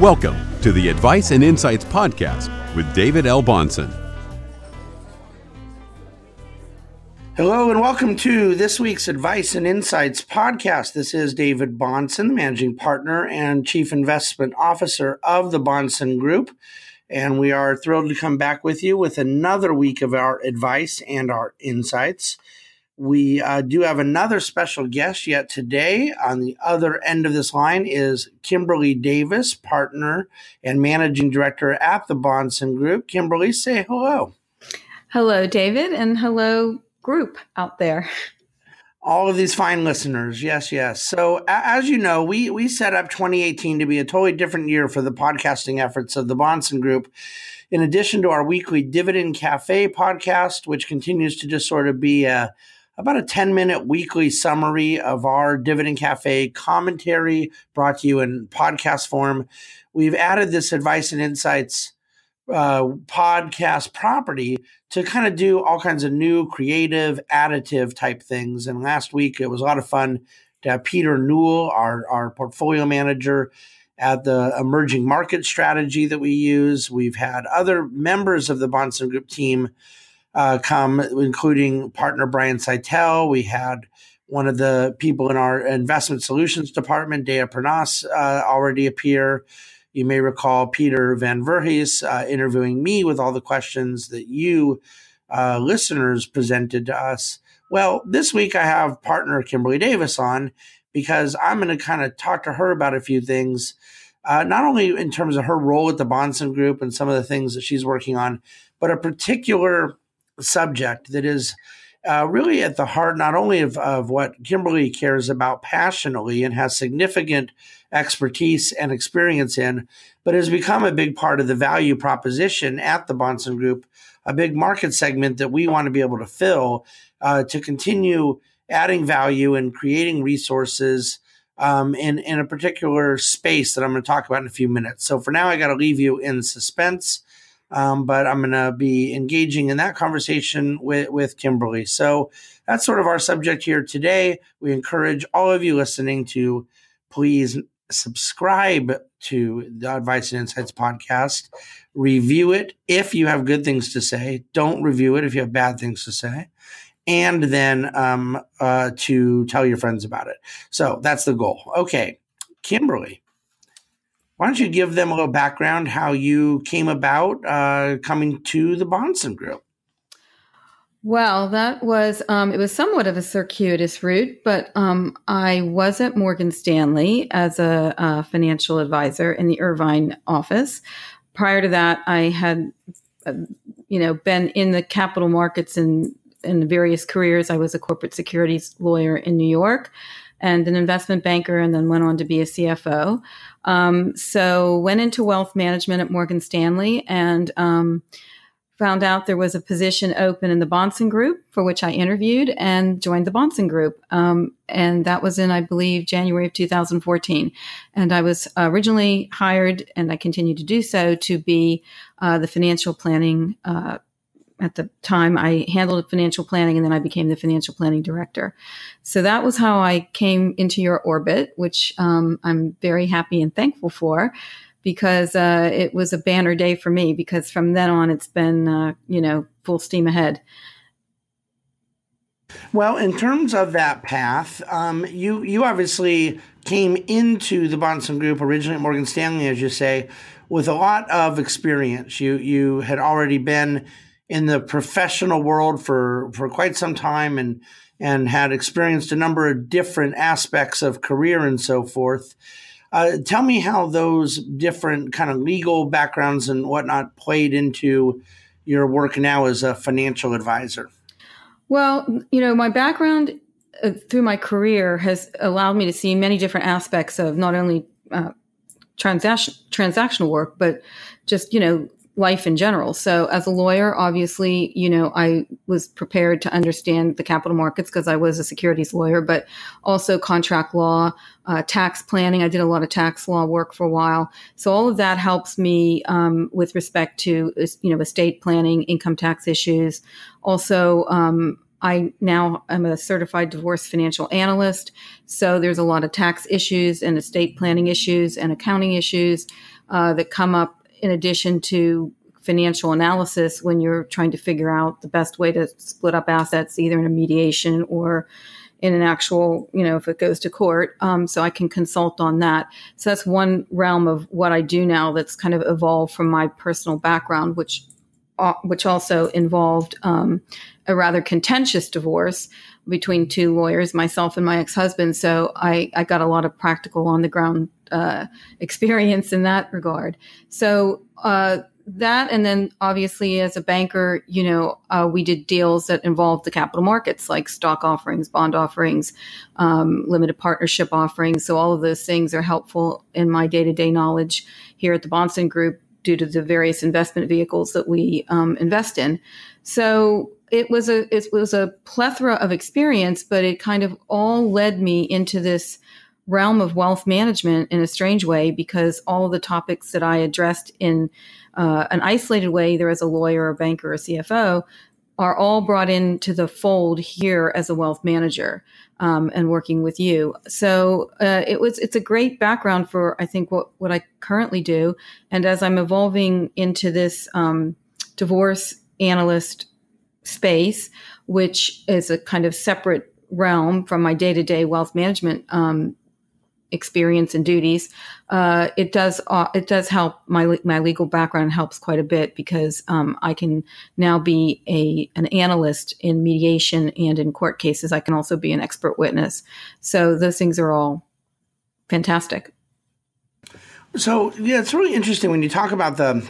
Welcome to the Advice and Insights Podcast with David L. Bahnsen. Hello and welcome to this week's Advice and Insights podcast. This is David Bahnsen, the managing partner and chief investment officer of the Bahnsen Group. And we are thrilled to come back with you with another week of our advice and our insights. We uh, do have another special guest yet today. On the other end of this line is Kimberly Davis, partner and managing director at the Bahnsen Group. Kimberly, say hello. Hello, David, and hello, group out there. All of these fine listeners. Yes, yes. So, as you know, we, we set up 2018 to be a totally different year for the podcasting efforts of the Bahnsen Group. In addition to our weekly Dividend Cafe podcast, which continues to just sort of be a about a 10 minute weekly summary of our Dividend Cafe commentary brought to you in podcast form. We've added this advice and insights uh, podcast property to kind of do all kinds of new creative additive type things. And last week it was a lot of fun to have Peter Newell, our, our portfolio manager at the emerging market strategy that we use. We've had other members of the Bahnsen Group team uh, come, including partner Brian Szytel. We had one of the people in our investment solutions department, Dea Pernas, uh, already appear. You may recall Peter Van Verhees uh, interviewing me with all the questions that you uh, listeners presented to us. Well, this week I have partner Kimberly Davis on because I'm going to kind of talk to her about a few things, uh, not only in terms of her role at the Bahnsen Group and some of the things that she's working on, but a particular subject that is uh, really at the heart not only of, of what Kimberly cares about passionately and has significant expertise and experience in, but has become a big part of the value proposition at the Bahnsen Group, a big market segment that we want to be able to fill uh, to continue adding value and creating resources um, in, in a particular space that I'm going to talk about in a few minutes. So for now, I got to leave you in suspense. Um, but I'm going to be engaging in that conversation with, with Kimberly. So that's sort of our subject here today. We encourage all of you listening to please subscribe to the Advice and Insights podcast. Review it if you have good things to say. Don't review it if you have bad things to say. And then um, uh, to tell your friends about it. So that's the goal. Okay, Kimberly, why don't you give them a little background how you came about uh, coming to the Bahnsen Group? Well, that was um, it was somewhat of a circuitous route, but um, I was at Morgan Stanley as a, a, financial advisor in the Irvine office. Prior to that, I had, uh, you know, been in the capital markets in in various careers. I was a corporate securities lawyer in New York and an investment banker, and then went on to be a CFO. Um, so went into wealth management at Morgan Stanley and um, found out there was a position open in the Bahnsen Group for which I interviewed and joined the Bahnsen Group. Um, and that was in, I believe, January of 2014. And I was originally hired, and I continue to do so, to be uh, the financial planning uh, at the time I handled financial planning and then I became the financial planning director. So that was how I came into your orbit, which um, I'm very happy and thankful for because uh, it was a banner day for me because from then on it's been, uh, you know, full steam ahead. Well, in terms of that path, um, you you obviously came into the Bahnsen Group originally at Morgan Stanley, as you say, with a lot of experience. You you had already been in the professional world for for quite some time and and had experienced a number of different aspects of career and so forth. Uh, tell me how those different kind of legal backgrounds and whatnot played into your work now as a financial advisor. Well, you know, my background uh, through my career has allowed me to see many different aspects of not only uh, transaction transactional work, but just you know life in general. So as a lawyer, obviously, you know, I was prepared to understand the capital markets because I was a securities lawyer, but also contract law, uh, tax planning. I did a lot of tax law work for a while. So all of that helps me um, with respect to, you know, estate planning, income tax issues. Also, um, I now am a certified divorce financial analyst. So there's a lot of tax issues and estate planning issues and accounting issues uh, that come up in addition to financial analysis when you're trying to figure out the best way to split up assets, either in a mediation or in an actual, you know, if it goes to court. Um, so I can consult on that. So that's one realm of what I do now that's kind of evolved from my personal background, which uh, which also involved um, a rather contentious divorce between two lawyers, myself and my ex husband. So I, I got a lot of practical on the ground uh, experience in that regard. So uh, that and then obviously as a banker you know uh, we did deals that involved the capital markets like stock offerings bond offerings um, limited partnership offerings so all of those things are helpful in my day-to-day knowledge here at the Bahnsen group due to the various investment vehicles that we um, invest in so it was a it was a plethora of experience but it kind of all led me into this realm of wealth management in a strange way because all the topics that I addressed in uh, an isolated way, either as a lawyer, a banker, or a CFO, are all brought into the fold here as a wealth manager um, and working with you. So uh, it was it's a great background for I think what what I currently do. And as I'm evolving into this um, divorce analyst space, which is a kind of separate realm from my day to day wealth management um, experience and duties, uh, it does uh, it does help my my legal background helps quite a bit because um, I can now be a an analyst in mediation and in court cases. I can also be an expert witness. So those things are all fantastic. So yeah, it's really interesting when you talk about the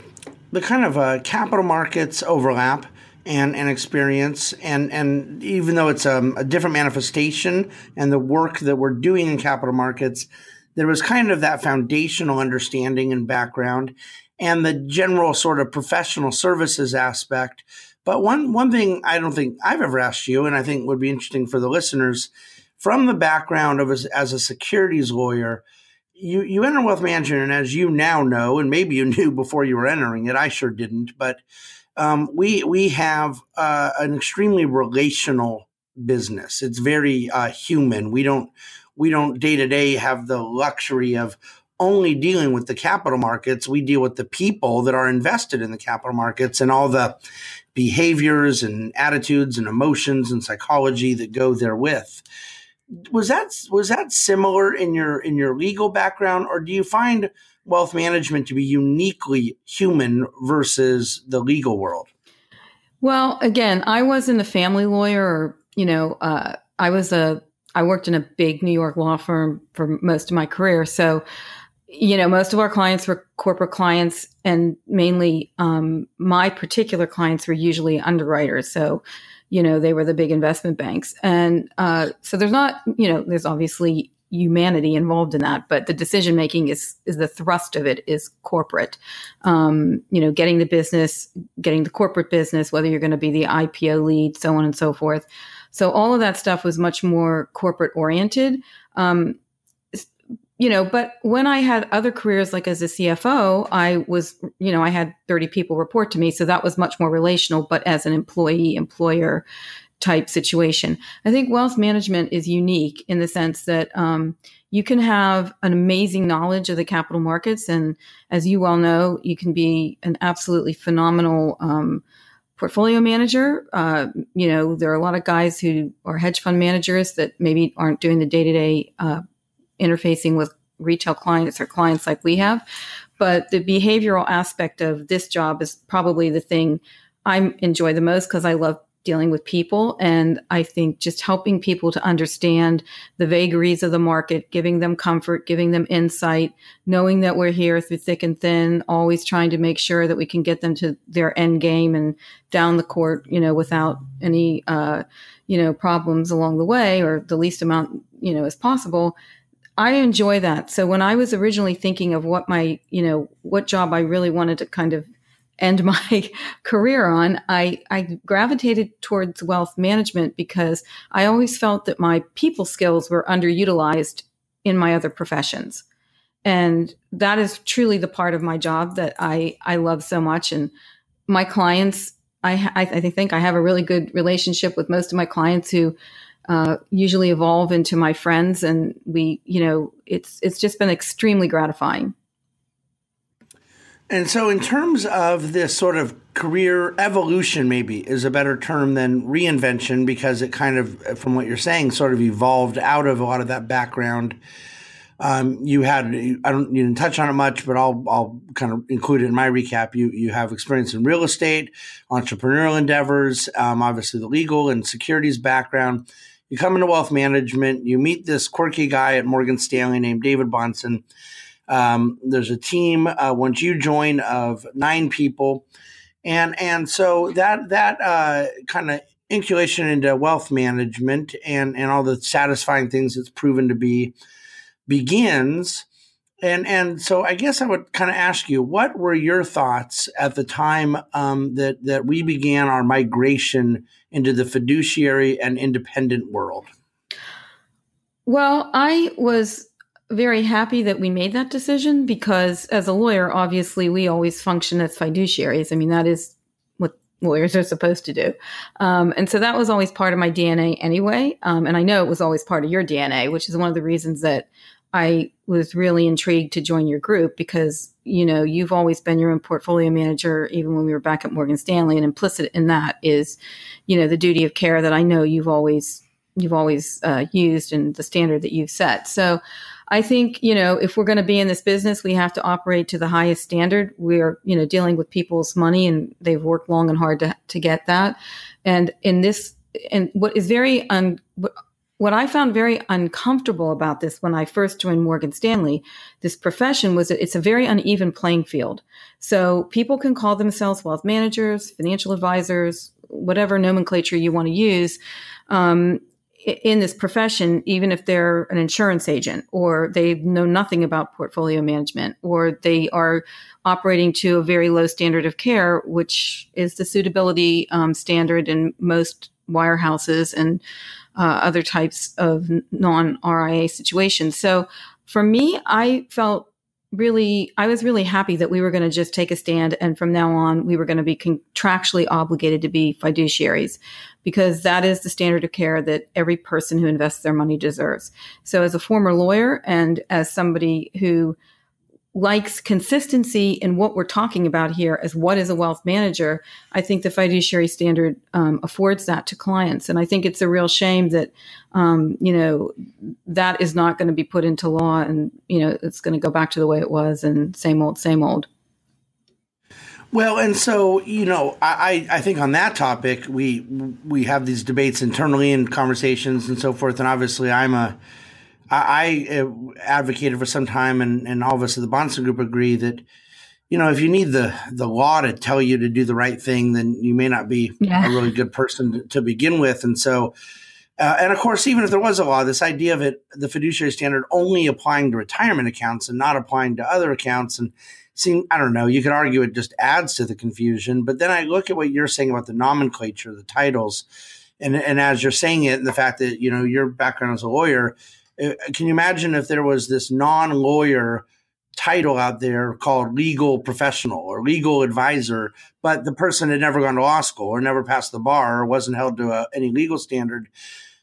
the kind of uh, capital markets overlap and, and experience. And and even though it's um, a different manifestation and the work that we're doing in capital markets there was kind of that foundational understanding and background and the general sort of professional services aspect. But one one thing I don't think I've ever asked you and I think would be interesting for the listeners from the background of as, as a securities lawyer you you enter wealth management and as you now know and maybe you knew before you were entering it I sure didn't but um, we we have uh, an extremely relational business. It's very uh, human. We don't we don't day to day have the luxury of only dealing with the capital markets. We deal with the people that are invested in the capital markets and all the behaviors and attitudes and emotions and psychology that go therewith. Was that was that similar in your in your legal background, or do you find wealth management to be uniquely human versus the legal world? Well, again, I wasn't a family lawyer, or you know, uh, I was a I worked in a big New York law firm for most of my career, so you know, most of our clients were corporate clients, and mainly um, my particular clients were usually underwriters. So, you know, they were the big investment banks, and uh, so there's not, you know, there's obviously humanity involved in that, but the decision making is is the thrust of it is corporate. Um, you know, getting the business, getting the corporate business, whether you're going to be the IPO lead, so on and so forth. So all of that stuff was much more corporate oriented. Um, you know, but when I had other careers, like as a CFO, I was, you know, I had 30 people report to me. So that was much more relational, but as an employee, employer, type situation. I think wealth management is unique in the sense that um, you can have an amazing knowledge of the capital markets. And as you well know, you can be an absolutely phenomenal um, portfolio manager. Uh, you know, there are a lot of guys who are hedge fund managers that maybe aren't doing the day to day interfacing with retail clients or clients like we have. But the behavioral aspect of this job is probably the thing I enjoy the most because I love dealing with people. And I think just helping people to understand the vagaries of the market, giving them comfort, giving them insight, knowing that we're here through thick and thin, always trying to make sure that we can get them to their end game and down the court, you know, without any, uh, you know, problems along the way or the least amount, you know, as possible. I enjoy that. So when I was originally thinking of what my, you know, what job I really wanted to kind of end my career on, I, I gravitated towards wealth management because I always felt that my people skills were underutilized in my other professions. And that is truly the part of my job that I, I love so much. And my clients I, I, I think I have a really good relationship with most of my clients who uh, usually evolve into my friends, and we, you know, it's it's just been extremely gratifying. And so, in terms of this sort of career evolution, maybe is a better term than reinvention because it kind of, from what you're saying, sort of evolved out of a lot of that background. Um, you had I don't you didn't touch on it much, but I'll I'll kind of include it in my recap. You you have experience in real estate, entrepreneurial endeavors, um, obviously the legal and securities background. You come into wealth management. You meet this quirky guy at Morgan Stanley named David Bahnsen um, there's a team uh, once you join of nine people, and and so that that uh, kind of incubation into wealth management and and all the satisfying things it's proven to be begins. And and so I guess I would kind of ask you, what were your thoughts at the time um, that that we began our migration into the fiduciary and independent world? Well, I was very happy that we made that decision because as a lawyer, obviously we always function as fiduciaries. I mean, that is what lawyers are supposed to do. Um, and so that was always part of my DNA anyway. Um, and I know it was always part of your DNA, which is one of the reasons that I was really intrigued to join your group because, you know, you've always been your own portfolio manager, even when we were back at Morgan Stanley. And implicit in that is, you know, the duty of care that I know you've always you've always uh, used and the standard that you've set. So I think, you know, if we're going to be in this business, we have to operate to the highest standard. We're, you know, dealing with people's money and they've worked long and hard to, to get that. And in this, and what is very, un, what I found very uncomfortable about this when I first joined Morgan Stanley, this profession was it's a very uneven playing field. So people can call themselves wealth managers, financial advisors, whatever nomenclature you want to use. Um, in this profession, even if they're an insurance agent or they know nothing about portfolio management or they are operating to a very low standard of care, which is the suitability um, standard in most wirehouses and uh, other types of non RIA situations. So for me, I felt really, I was really happy that we were going to just take a stand. And from now on, we were going to be contractually obligated to be fiduciaries because that is the standard of care that every person who invests their money deserves. So as a former lawyer and as somebody who likes consistency in what we're talking about here as what is a wealth manager, I think the fiduciary standard um, affords that to clients. And I think it's a real shame that, um, you know, that is not going to be put into law and, you know, it's going to go back to the way it was and same old, same old. Well, and so you know, I, I think on that topic, we we have these debates internally and conversations and so forth. And obviously, I'm a I, I uh, advocated for some time, and, and all of us at the Bahnsen Group agree that you know if you need the the law to tell you to do the right thing, then you may not be yeah. a really good person to, to begin with. And so, uh, and of course, even if there was a law, this idea of it, the fiduciary standard only applying to retirement accounts and not applying to other accounts, and seeing, I don't know. You could argue it just adds to the confusion. But then I look at what you're saying about the nomenclature, the titles, and and as you're saying it, and the fact that you know your background as a lawyer can you imagine if there was this non-lawyer title out there called legal professional or legal advisor, but the person had never gone to law school or never passed the bar or wasn't held to a, uh, any legal standard,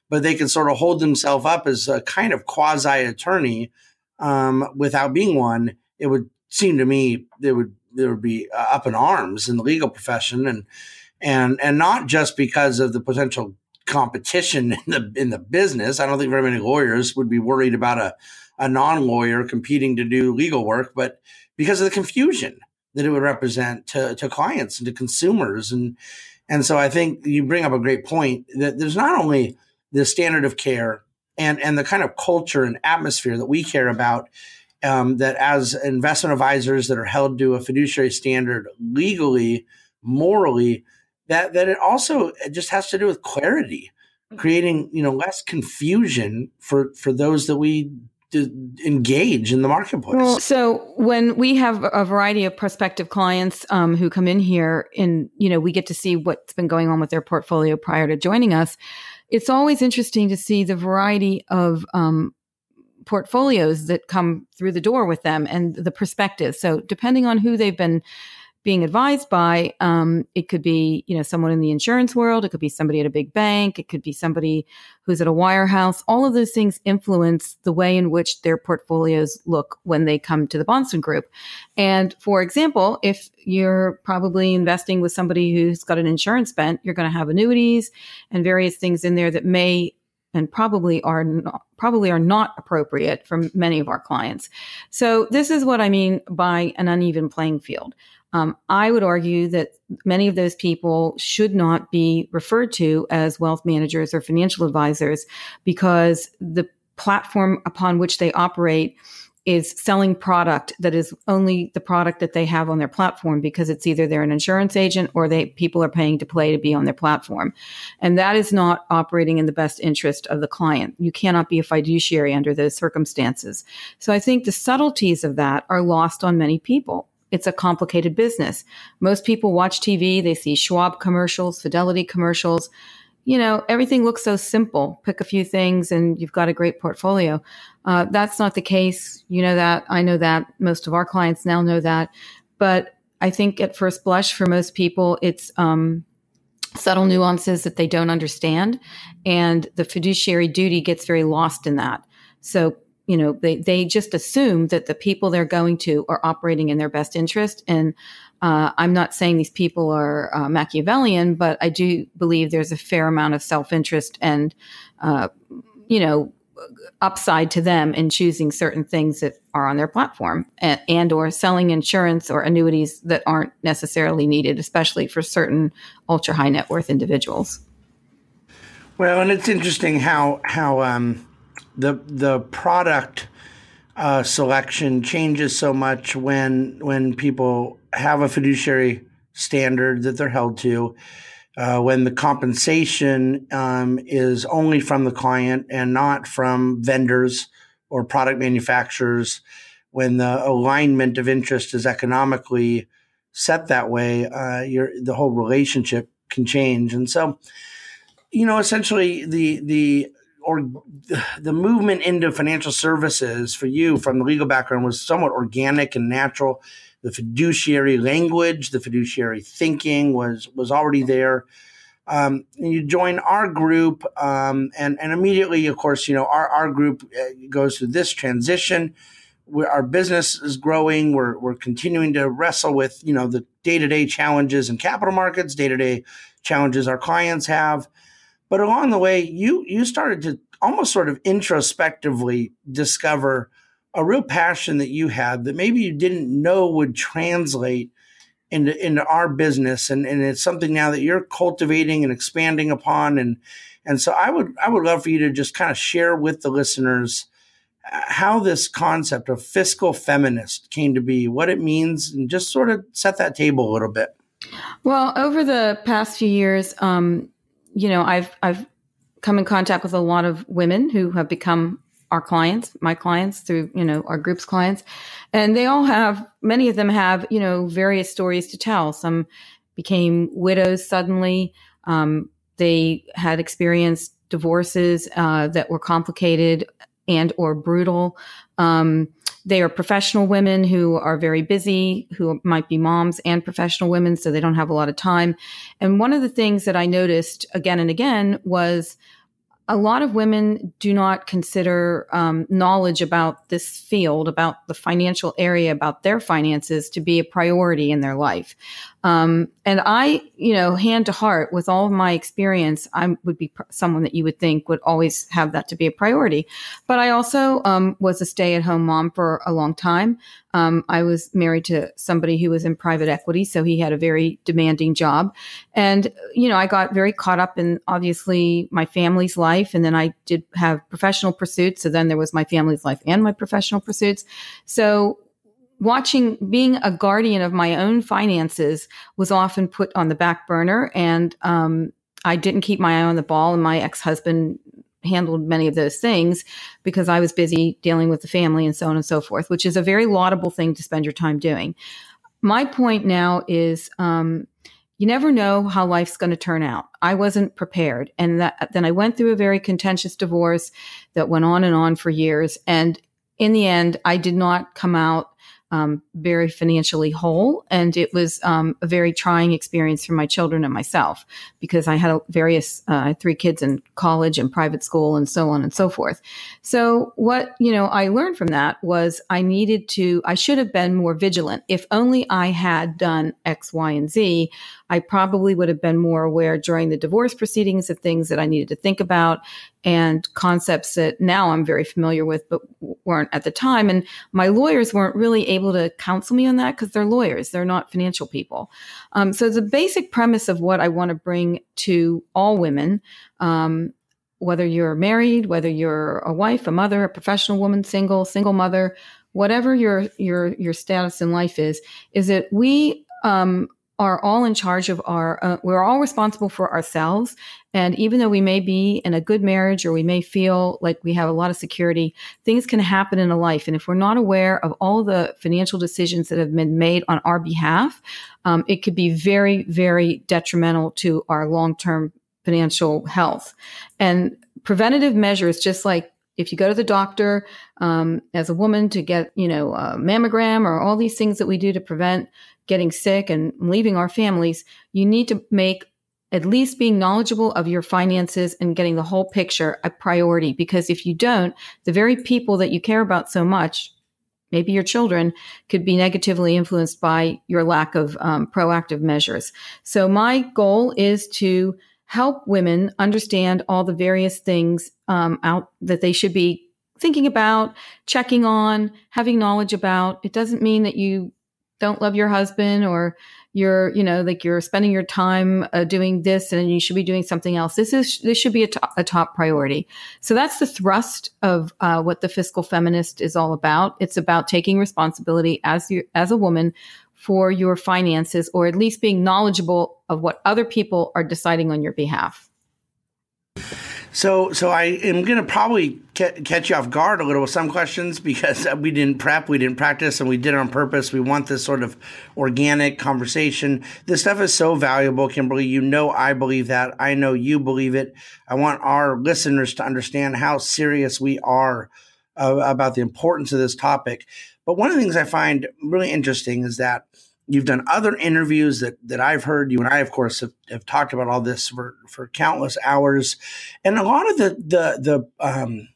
but they can sort of hold themselves up as a kind of quasi attorney um, without being one. It would seem to me there would there would be uh, up in arms in the legal profession and and and not just because of the potential competition in the in the business. I don't think very many lawyers would be worried about a, a non lawyer competing to do legal work, but because of the confusion that it would represent to, to clients and to consumers. And and so I think you bring up a great point that there's not only the standard of care and and the kind of culture and atmosphere that we care about. Um, that as investment advisors that are held to a fiduciary standard legally, morally, that that it also it just has to do with clarity, mm-hmm. creating you know less confusion for for those that we engage in the marketplace. Well, so when we have a variety of prospective clients um, who come in here, and you know we get to see what's been going on with their portfolio prior to joining us, it's always interesting to see the variety of um, portfolios that come through the door with them and the perspective. So depending on who they've been being advised by. Um, it could be, you know, someone in the insurance world. It could be somebody at a big bank. It could be somebody who's at a wirehouse. All of those things influence the way in which their portfolios look when they come to the Bahnsen Group. And for example, if you're probably investing with somebody who's got an insurance bent, you're going to have annuities and various things in there that may and probably are not, probably are not appropriate for many of our clients. So this is what I mean by an uneven playing field. Um, I would argue that many of those people should not be referred to as wealth managers or financial advisors because the platform upon which they operate is selling product that is only the product that they have on their platform because it's either they're an insurance agent or they people are paying to play to be on their platform. And that is not operating in the best interest of the client. You cannot be a fiduciary under those circumstances. So I think the subtleties of that are lost on many people it's a complicated business. Most people watch TV, they see Schwab commercials, Fidelity commercials. You know, everything looks so simple. Pick a few things and you've got a great portfolio. Uh, that's not the case. You know that. I know that. Most of our clients now know that. But I think at first blush, for most people, it's um, subtle nuances that they don't understand. And the fiduciary duty gets very lost in that. So you know they, they just assume that the people they're going to are operating in their best interest. And uh, i'm not saying these people are uh, machiavellian but i do believe there's a fair amount of self-interest and uh, you know upside to them in choosing certain things that are on their platform and, and or selling insurance or annuities that aren't necessarily needed especially for certain ultra high net worth individuals. Well and it's interesting how how um the the product uh, selection changes so much when when people have a fiduciary standard that they're held to. Uh, when the compensation um, is only from the client and not from vendors or product manufacturers, when the alignment of interest is economically set that way, uh, the whole relationship can change. And so, you know, essentially the the or the movement into financial services for you from the legal background was somewhat organic and natural. The fiduciary language, the fiduciary thinking was was already there. Um, you join our group, um, and and immediately, of course, you know our our group uh, goes through this transition. Where our business is growing, we're we're continuing to wrestle with you know the day to day challenges in capital markets, day to day challenges our clients have. But along the way, you you started to almost sort of introspectively discover a real passion that you had that maybe you didn't know would translate into into our business and, and it's something now that you're cultivating and expanding upon and and so I would I would love for you to just kind of share with the listeners uh, how this concept of fiscal feminist came to be, what it means, and just sort of set that table a little bit. Well, over the past few years, um, you know, I've I've come in contact with a lot of women who have become our clients, my clients through, you know, our group's clients. And they all have, many of them have, you know, various stories to tell. Some became widows suddenly. Um, they had experienced divorces uh, that were complicated and or brutal. Um, they are professional women who are very busy, who might be moms and professional women, so they don't have a lot of time. And one of the things that I noticed again and again was a lot of women do not consider um, knowledge about this field, about the financial area, about their finances to be a priority in their life. Um, and I, you know, hand to heart, with all of my experience, I would be pr- someone that you would think would always have that to be a priority. But I also um, was a stay at home mom for a long time. Um, I was married to somebody who was in private equity, so he had a very demanding job. And, you know, I got very caught up in obviously my family's life. And then I did have professional pursuits. So then there was my family's life and my professional pursuits. So watching being a guardian of my own finances was often put on the back burner and um, i didn't keep my eye on the ball and my ex-husband handled many of those things because i was busy dealing with the family and so on and so forth which is a very laudable thing to spend your time doing my point now is um, you never know how life's going to turn out. I wasn't prepared. And that, then I went through a very contentious divorce that went on and on for years. And in the end, I did not come out um, very financially whole. And it was um, a very trying experience for my children and myself because I had various, uh, three kids in college and private school and so on and so forth. So what, you know, I learned from that was I needed to, I should have been more vigilant. If only I had done X, Y, and Z, I probably would have been more aware during the divorce proceedings of things that I needed to think about and concepts that now I'm very familiar with, but weren't at the time. And my lawyers weren't really able to counsel me on that because they're lawyers, they're not financial people. Um, so the basic premise of what I want to bring to all women. Um, whether you're married, whether you're a wife, a mother, a professional woman, single, single mother, whatever your your your status in life is, is that we um, are all in charge of our, uh, we're all responsible for ourselves. And even though we may be in a good marriage or we may feel like we have a lot of security, things can happen in a life. And if we're not aware of all the financial decisions that have been made on our behalf, um, it could be very, very detrimental to our long term financial health. And preventative measures, just like if you go to the doctor um, as a woman to get, you know, a mammogram or all these things that we do to prevent getting sick and leaving our families, you need to make at least being knowledgeable of your finances and getting the whole picture a priority. Because if you don't, the very people that you care about so much, maybe your children, could be negatively influenced by your lack of um, proactive measures. So my goal is to help women understand all the various things um, out that they should be thinking about, checking on, having knowledge about. It doesn't mean that you don't love your husband or you're you know like you're spending your time uh, doing this and you should be doing something else. This is this should be a, to- a top priority. So that's the thrust of uh, what the fiscal feminist is all about. It's about taking responsibility as you as a woman for your finances or at least being knowledgeable of what other people are deciding on your behalf so, so I am going to probably ca- catch you off guard a little with some questions because we didn't prep, we didn't practice, and we did it on purpose. We want this sort of organic conversation. This stuff is so valuable, Kimberly. You know, I believe that. I know you believe it. I want our listeners to understand how serious we are uh, about the importance of this topic. But one of the things I find really interesting is that you've done other interviews that that I've heard. You and I, of course, have, have talked about all this for for countless hours, and a lot of the the the um,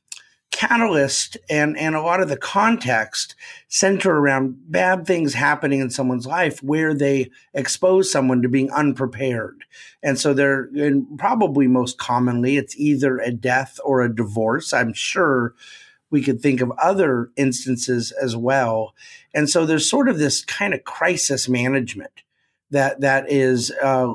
catalyst and and a lot of the context center around bad things happening in someone's life where they expose someone to being unprepared and so they're and probably most commonly it's either a death or a divorce i'm sure we could think of other instances as well. And so there's sort of this kind of crisis management that that is uh,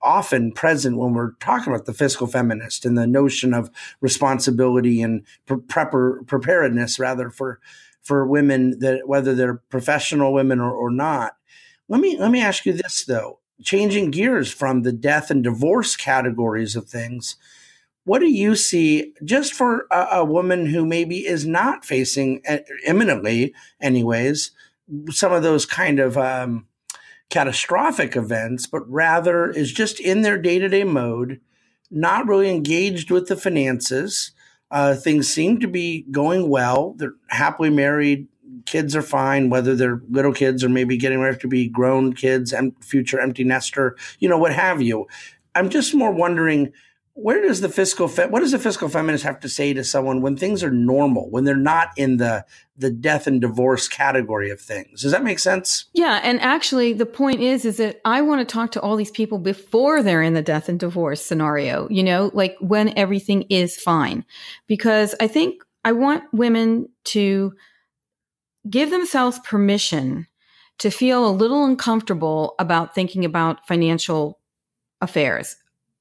often present when we're talking about the fiscal feminist and the notion of responsibility and pre- prepar- preparedness, rather for for women that whether they're professional women or, or not. Let me let me ask you this though, changing gears from the death and divorce categories of things what do you see just for a, a woman who maybe is not facing imminently, anyways, some of those kind of um, catastrophic events, but rather is just in their day to day mode, not really engaged with the finances. Uh, things seem to be going well. They're happily married. Kids are fine, whether they're little kids or maybe getting ready to be grown kids and future empty nester, you know, what have you. I'm just more wondering where does the fiscal fe- what does the fiscal feminist have to say to someone when things are normal when they're not in the the death and divorce category of things? Does that make sense? Yeah and actually the point is is that i want to talk to all these people before they're in the death and divorce scenario you know like when everything is fine. Because i think i want women to give themselves permission to feel a little uncomfortable about thinking about financial affairs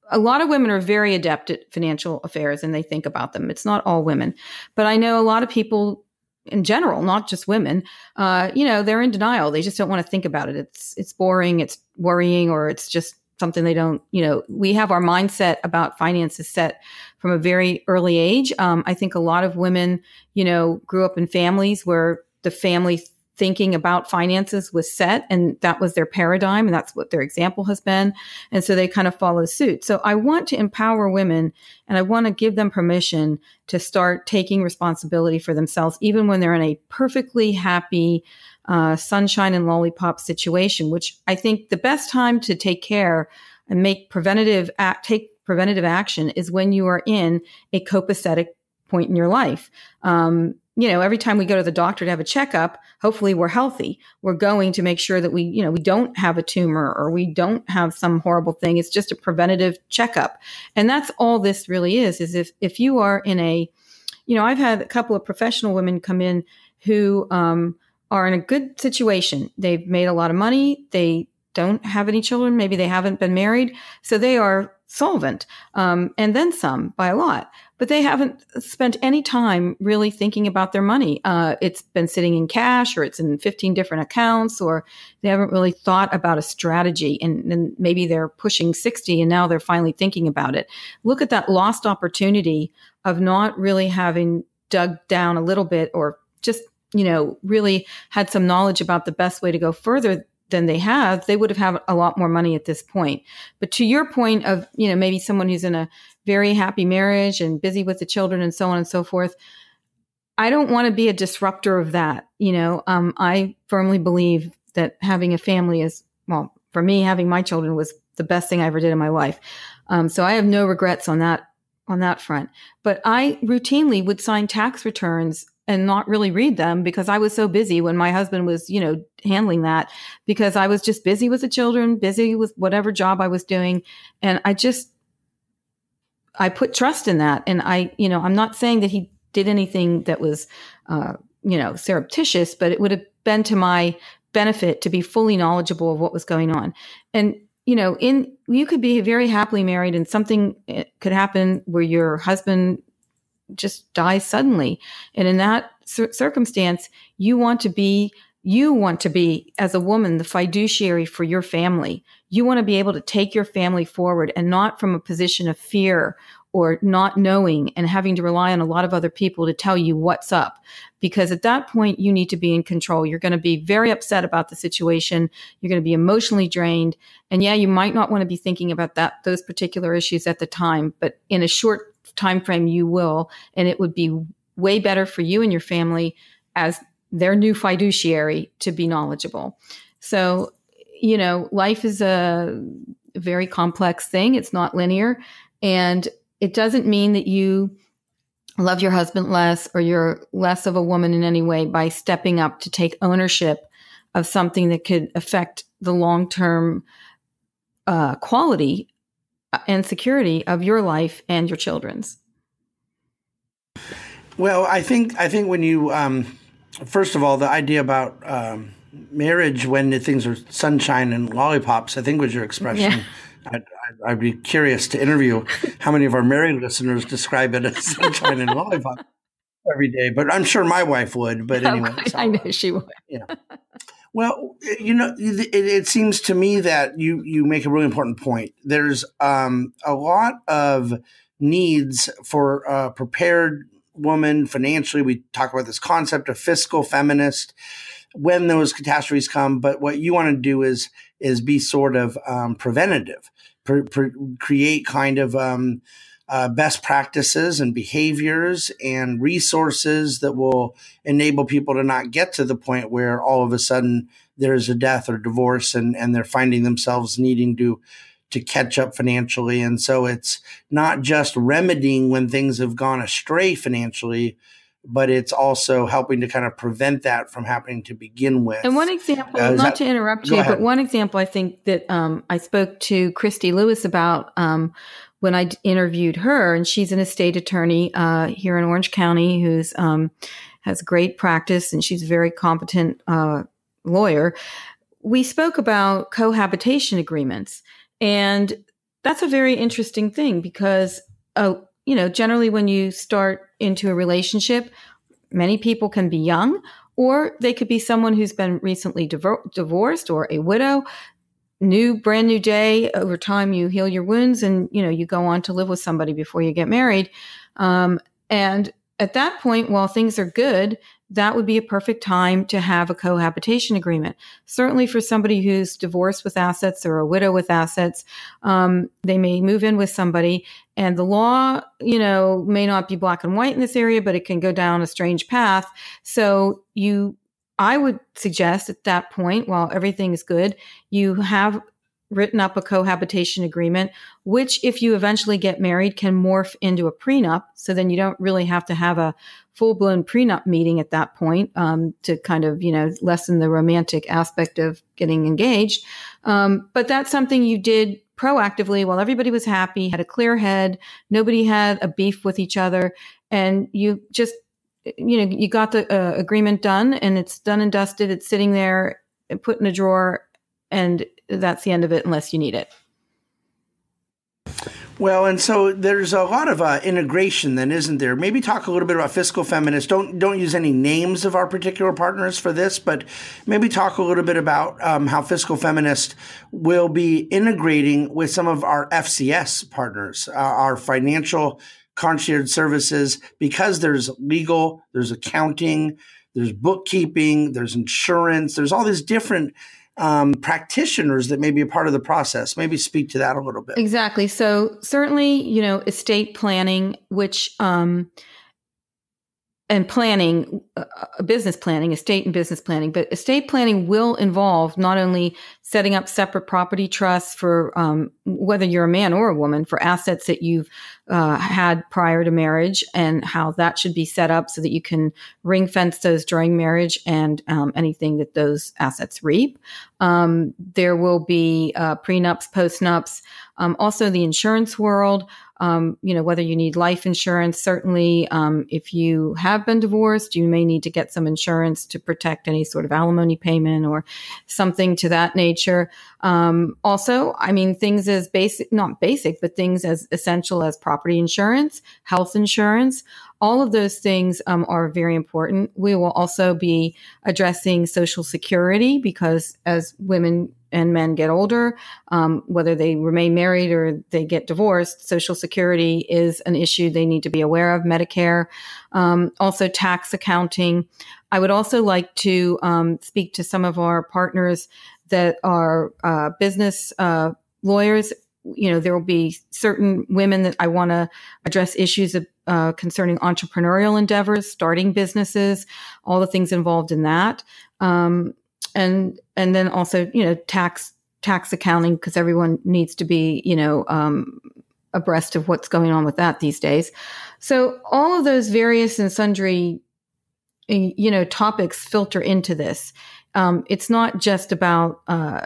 a lot of women are very adept at financial affairs and they think about them. It's not all women, but I know a lot of people in general, not just women, uh, you know, they're in denial. They just don't want to think about it. It's it's boring, it's worrying, or it's just something they don't. You know, we have our mindset about finances set from a very early age. Um, I think a lot of women, you know, grew up in families where the family thinking about finances was set and that was their paradigm and that's what their example has been. And so they kind of follow suit. So I want to empower women and I want to give them permission to start taking responsibility for themselves, even when they're in a perfectly happy, uh, sunshine and lollipop situation, which I think the best time to take care and make preventative act, take preventative action is when you are in a copacetic point in your life. Um, you know, every time we go to the doctor to have a checkup, hopefully we're healthy. We're going to make sure that we, you know, we don't have a tumor or we don't have some horrible thing. It's just a preventative checkup. And that's all this really is, is if, if you are in a, you know, I've had a couple of professional women come in who, um, are in a good situation. They've made a lot of money. They don't have any children. Maybe they haven't been married. So they are solvent, um, and then some by a lot. But they haven't spent any time really thinking about their money. Uh, it's been sitting in cash, or it's in 15 different accounts, or they haven't really thought about a strategy. And, and maybe they're pushing 60 and now they're finally thinking about it. Look at that lost opportunity of not really having dug down a little bit or just you know, really had some knowledge about the best way to go further than they have, they would have had a lot more money at this point. But to your point of, you know, maybe someone who's in a very happy marriage and busy with the children and so on and so forth, I don't want to be a disruptor of that. You know, um, I firmly believe that having a family is, well, for me, having my children was the best thing I ever did in my life. Um, so I have no regrets on that on that front. But I routinely would sign tax returns and not really read them because I was so busy when my husband was, you know, handling that because I was just busy with the children, busy with whatever job I was doing. And I just, I put trust in that. And I, you know, I'm not saying that he did anything that was, uh, you know, surreptitious, but it would have been to my benefit to be fully knowledgeable of what was going on. And, you know, in, you could be very happily married and something eh, could happen where your husband just dies suddenly. And in that cir- circumstance, you want to be you want to be as a woman the fiduciary for your family. You want to be able to take your family forward and not from a position of fear or not knowing and having to rely on a lot of other people to tell you what's up. Because at that point, you need to be in control. You're going to be very upset about the situation. You're going to be emotionally drained. And yeah, you might not want to be thinking about that, those particular issues at the time, but in a short time frame you will and it would be way better for you and your family as their new fiduciary to be knowledgeable so you know life is a very complex thing it's not linear and it doesn't mean that you love your husband less or you're less of a woman in any way by stepping up to take ownership of something that could affect the long-term uh, quality and security of your life and your children's? Well, I think I think when you um, first of all the idea about um, marriage when things are sunshine and lollipops, I think was your expression. Yeah. I'd, I'd, be curious to interview how many of our married listeners describe it as sunshine and lollipop every day, but I'm sure my wife would. But anyway, I know she would. Yeah. Well, you know, it, it, seems to me that you you make a really important point. There's um, a lot of needs for a prepared woman financially. We talk about this concept of fiscal feminist when those catastrophes come. But what you want to do is is be sort of um, preventative, create kind of um, uh, best practices and behaviors and resources that will enable people to not get to the point where all of a sudden there's a death or divorce and, and they're finding themselves needing to to catch up financially. And so it's not just remedying when things have gone astray financially, but it's also helping to kind of prevent that from happening to begin with. And one example, uh, not that, to interrupt you, but one example I think that um, I spoke to Christy Lewis about um, when I interviewed her, and she's an estate attorney uh, here in Orange County who's um, has great practice and she's a very competent uh, lawyer. We spoke about cohabitation agreements, and that's a very interesting thing because, uh, you know, generally when you start into a relationship, many people can be young or they could be someone who's been recently divorced or a widow. New brand new day over time you heal your wounds and you know you go on to live with somebody before you get married. Um, and at that point while things are good that would be a perfect time to have a cohabitation agreement. Certainly for somebody who's divorced with assets or a widow with assets um, they may move in with somebody and the law you know may not be black and white in this area but it can go down a strange path. So you I would suggest at that point, while everything is good, you have written up a cohabitation agreement, which, if you eventually get married, can morph into a prenup. So then you don't really have to have a full blown prenup meeting at that point um, to kind of, you know, lessen the romantic aspect of getting engaged. Um, but that's something you did proactively while everybody was happy, had a clear head, nobody had a beef with each other, and you just, you know, you got the uh, agreement done and it's done and dusted. It's sitting there, put in a drawer, and that's the end of it unless you need it. Well, and so there's a lot of uh, integration, then, isn't there? Maybe talk a little bit about fiscal feminists. Don't don't use any names of our particular partners for this, but maybe talk a little bit about um, how fiscal feminist will be integrating with some of our FCS partners, uh, our financial concierge services, because there's legal, there's accounting, there's bookkeeping, there's insurance, there's all these different um, practitioners that may be a part of the process. Maybe speak to that a little bit. Exactly. So certainly, you know, estate planning, which um, and planning, uh, uh, business planning, estate and business planning, but estate planning will involve not only setting up separate property trusts for um, whether you're a man or a woman for assets that you've uh, had prior to marriage and how that should be set up so that you can ring fence those during marriage and um, anything that those assets reap. Um, there will be uh, prenups, postnups, um, also the insurance world um, you know, whether you need life insurance, certainly um, if you have been divorced, you may need to get some insurance to protect any sort of alimony payment or something to that nature. Um, also, I mean, things as basic, not basic, but things as essential as property insurance, health insurance, all of those things um, are very important. We will also be addressing Social Security because as women and men get older, um, whether they remain married or they get divorced, Social Security is an issue they need to be aware of. Medicare, um, also tax accounting. I would also like to um, speak to some of our partners that are uh, business uh, lawyers. You know, there will be certain women that I want to address issues of, uh, concerning entrepreneurial endeavors, starting businesses, all the things involved in that. Um, and and then also you know tax tax accounting because everyone needs to be you know um, abreast of what's going on with that these days. So all of those various and sundry you know topics filter into this. Um, it's not just about uh,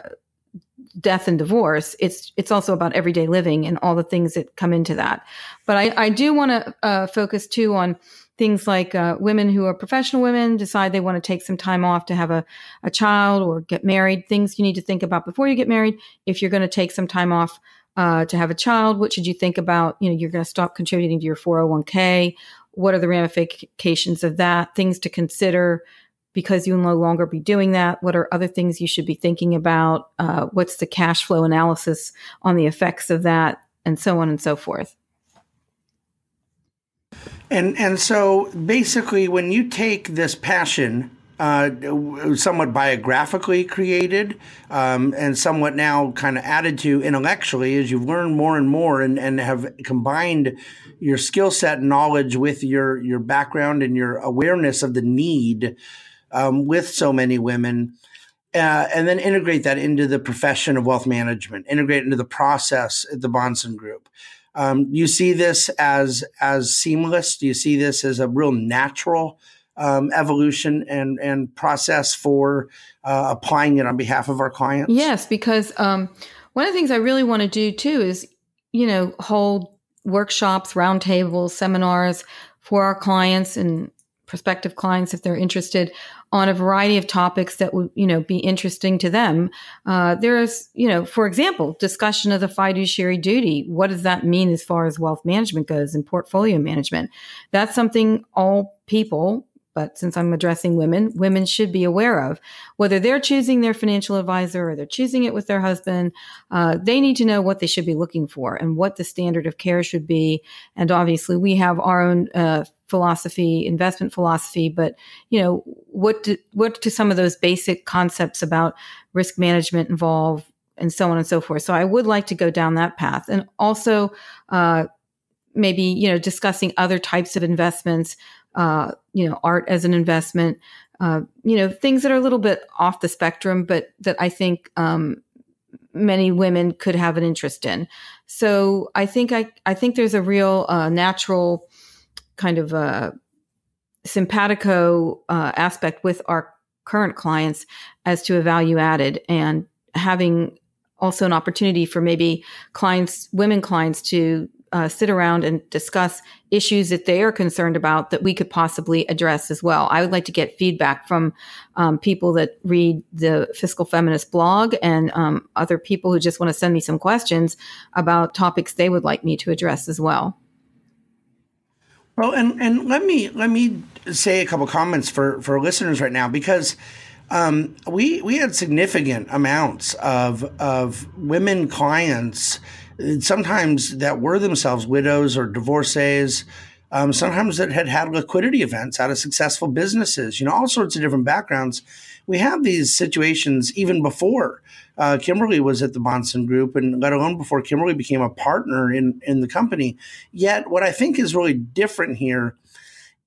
death and divorce. It's it's also about everyday living and all the things that come into that. But I, I do want to uh, focus too on things like uh, women who are professional women decide they want to take some time off to have a, a child or get married. Things you need to think about before you get married. If you're going to take some time off uh, to have a child what should you think about you know you're going to stop contributing to your 401k what are the ramifications of that? Things to consider because you'll no longer be doing that. What are other things you should be thinking about? Uh, what's the cash flow analysis on the effects of that? And so on and so forth and and so basically, when you take this passion, uh, somewhat biographically created, um, and somewhat now kind of added to intellectually as you've learned more and more, and, and have combined your skill set and knowledge with your your background and your awareness of the need um, with so many women. Uh, and then integrate that into the profession of wealth management, integrate into the process at the Bahnsen Group. Um, you see this as as seamless? Do you see this as a real natural um, evolution and and process for uh, applying it on behalf of our clients? Yes, because um, one of the things I really want to do too is you know hold workshops, roundtables, seminars for our clients and prospective clients if they're interested on a variety of topics that would you know be interesting to them uh, there's you know for example discussion of the fiduciary duty what does that mean as far as wealth management goes and portfolio management that's something all people but since I'm addressing women, women should be aware of whether they're choosing their financial advisor or they're choosing it with their husband. Uh, they need to know what they should be looking for and what the standard of care should be. And obviously, we have our own uh, philosophy, investment philosophy. But you know, what do, what do some of those basic concepts about risk management involve, and so on and so forth. So I would like to go down that path, and also. Uh, maybe you know discussing other types of investments uh, you know, art as an investment, uh, you know, things that are a little bit off the spectrum, but that I think um, many women could have an interest in. So I think I I think there's a real uh, natural kind of a simpatico uh, aspect with our current clients as to a value added and having also an opportunity for maybe clients, women clients, to uh, sit around and discuss issues that they are concerned about that we could possibly address as well. I would like to get feedback from um, people that read the Fiscal Feminist blog and um, other people who just want to send me some questions about topics they would like me to address as well. Well, and and let me let me say a couple comments for for listeners right now because um, we we had significant amounts of of women clients, sometimes that were themselves widows or divorcees, um, sometimes that had had liquidity events out of successful businesses, you know, all sorts of different backgrounds. We have these situations even before uh, Kimberly was at the Bahnsen Group, and let alone before Kimberly became a partner in in the company. Yet, what I think is really different here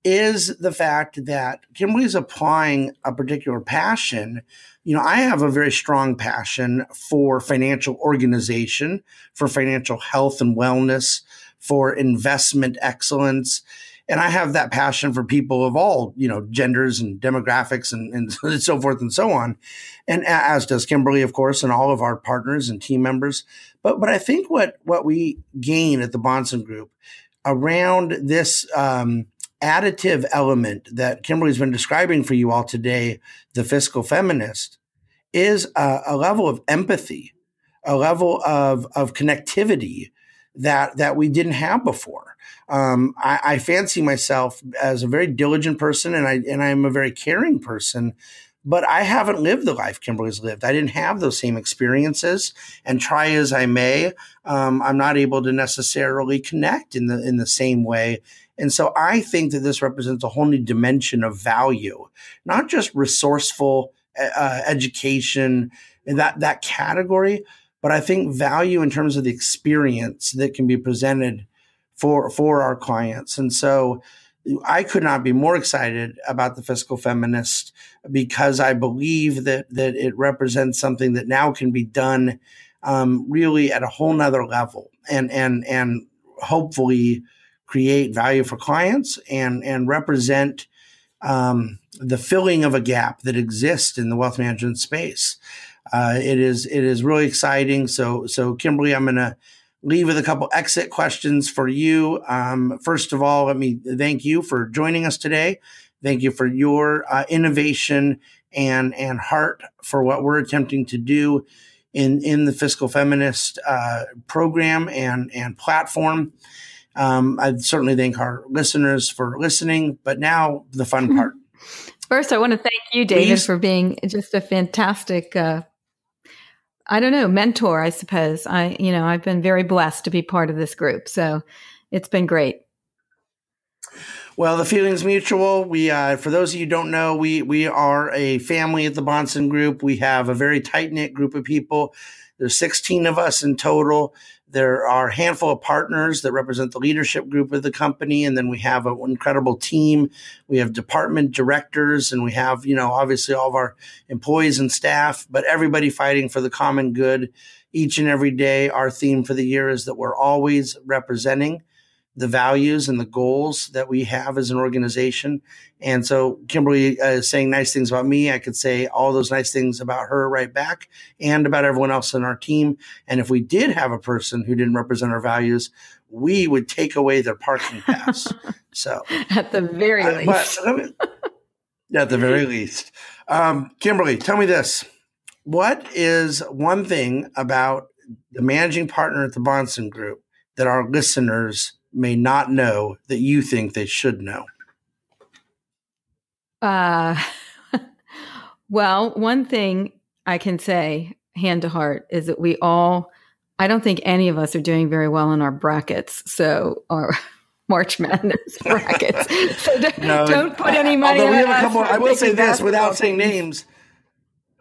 is the fact that Kimberly is applying a particular passion. You know, I have a very strong passion for financial organization, for financial health and wellness, for investment excellence. And I have that passion for people of all, you know, genders and demographics and, and so forth and so on. And as does Kimberly, of course, and all of our partners and team members. But but I think what what we gain at the Bahnsen Group around this um, additive element that Kimberly's been describing for you all today, the fiscal feminist, is a, a level of empathy, a level of, of connectivity that that we didn't have before. Um, I, I, fancy myself as a very diligent person, and I and I am a very caring person. But I haven't lived the life Kimberly's lived. I didn't have those same experiences, and try as I may, um, I'm not able to necessarily connect in the in the same way and so I think that this represents a whole new dimension of value, not just resourceful uh, education and that, that category, but I think value in terms of the experience that can be presented for, for our clients. And so I could not be more excited about the fiscal feminist because I believe that, that it represents something that now can be done um, really at a whole nother level and, and, and hopefully create value for clients and and represent um, the filling of a gap that exists in the wealth management space. Uh, it is it is really exciting. So so Kimberly, I'm going to leave with a couple exit questions for you. Um, first of all, let me thank you for joining us today. Thank you for your uh, innovation and and heart for what we're attempting to do in in the fiscal feminist uh, program and and platform. Um, I certainly thank our listeners for listening. But now the fun part. First, I want to thank you, David, Please. for being just a fantastic. Uh, I don't know, mentor, I suppose. I, you know, I've been very blessed to be part of this group. So it's been great. Well, the feeling's mutual. We, uh, for those of you who don't know, we we are a family at the Bahnsen Group. We have a very tight knit group of people. There's 16 of us in total. There are a handful of partners that represent the leadership group of the company. And then we have an incredible team. We have department directors and we have, you know, obviously all of our employees and staff, but everybody fighting for the common good each and every day. Our theme for the year is that we're always representing the values and the goals that we have as an organization. And so Kimberly uh, is saying nice things about me. I could say all those nice things about her right back and about everyone else in our team. And if we did have a person who didn't represent our values, we would take away their parking pass. so at the very uh, least, me, at the very least, um, Kimberly, tell me this: what is one thing about the managing partner at the Bahnsen Group that our listeners may not know that you think they should know? Uh, well, one thing I can say, hand to heart, is that we all, I don't think any of us are doing very well in our brackets. So, our March Madness brackets. so don't, no, don't put any money although we have a couple, I will say this without saying names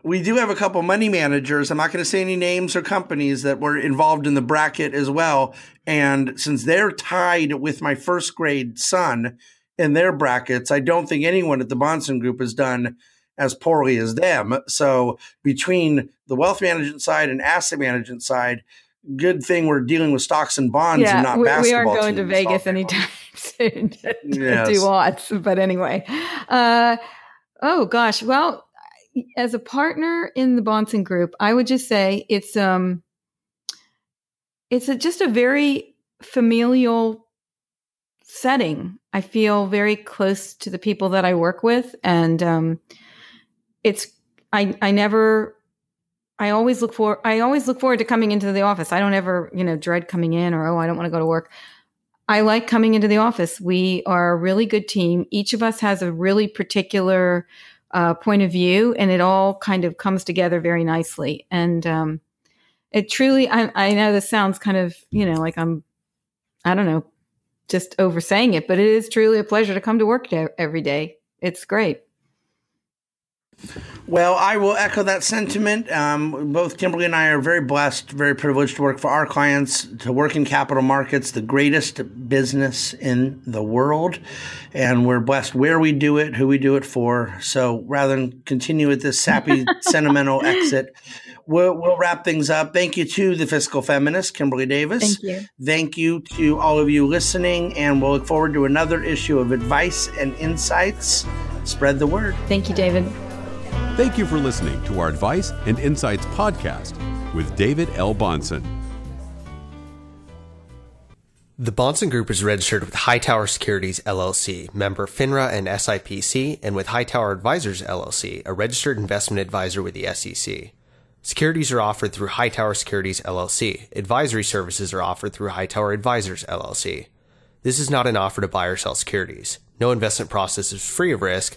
we do have a couple money managers. I'm not going to say any names or companies that were involved in the bracket as well. And since they're tied with my first grade son, in their brackets. I don't think anyone at the Bahnsen Group has done as poorly as them. So between the wealth management side and asset management side, good thing we're dealing with stocks and bonds yeah, and not we, basketball. We aren't going to Vegas anytime soon to, yes. do odds. But anyway, uh, oh gosh, well, as a partner in the Bahnsen Group, I would just say it's um, it's a, just a very familial setting. I feel very close to the people that I work with, and um, it's I I never I always look for I always look forward to coming into the office. I don't ever, you know, dread coming in or oh, I don't want to go to work. I like coming into the office. We are a really good team. Each of us has a really particular uh, point of view, and it all kind of comes together very nicely. And um, it truly, I, I know this sounds kind of, you know, like I'm, I don't know, just oversaying it, but it is truly a pleasure to come to work every day. It's great. Well, I will echo that sentiment. Um, both Kimberly and I are very blessed, very privileged to work for our clients, to work in capital markets, the greatest business in the world. And we're blessed where we do it, who we do it for. So rather than continue with this sappy, sentimental exit, we'll, we'll wrap things up. Thank you to the fiscal feminist, Kimberly Davis. Thank you. Thank you to all of you listening. And we'll look forward to another issue of Advice and Insights. Spread the word. Thank you, David. Thank you for listening to our Advice and Insights podcast with David L. Bahnsen. The Bahnsen Group is registered with Hightower Securities LLC, member FINRA and SIPC, and with Hightower Advisors LLC, a registered investment advisor with the SEC. Securities are offered through Hightower Securities LLC. Advisory services are offered through Hightower Advisors LLC. This is not an offer to buy or sell securities. No investment process is free of risk,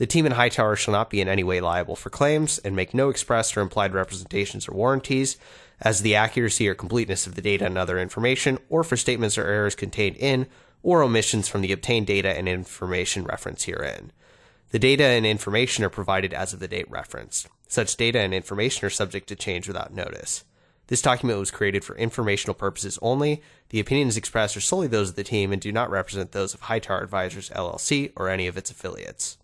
The team in Hightower shall not be in any way liable for claims and make no express or implied representations or warranties as the accuracy or completeness of the data and other information, or for statements or errors contained in or omissions from the obtained data and information referenced herein. The data and information are provided as of the date referenced. Such data and information are subject to change without notice. This document was created for informational purposes only. The opinions expressed are solely those of the team and do not represent those of Hightower Advisors LLC or any of its affiliates.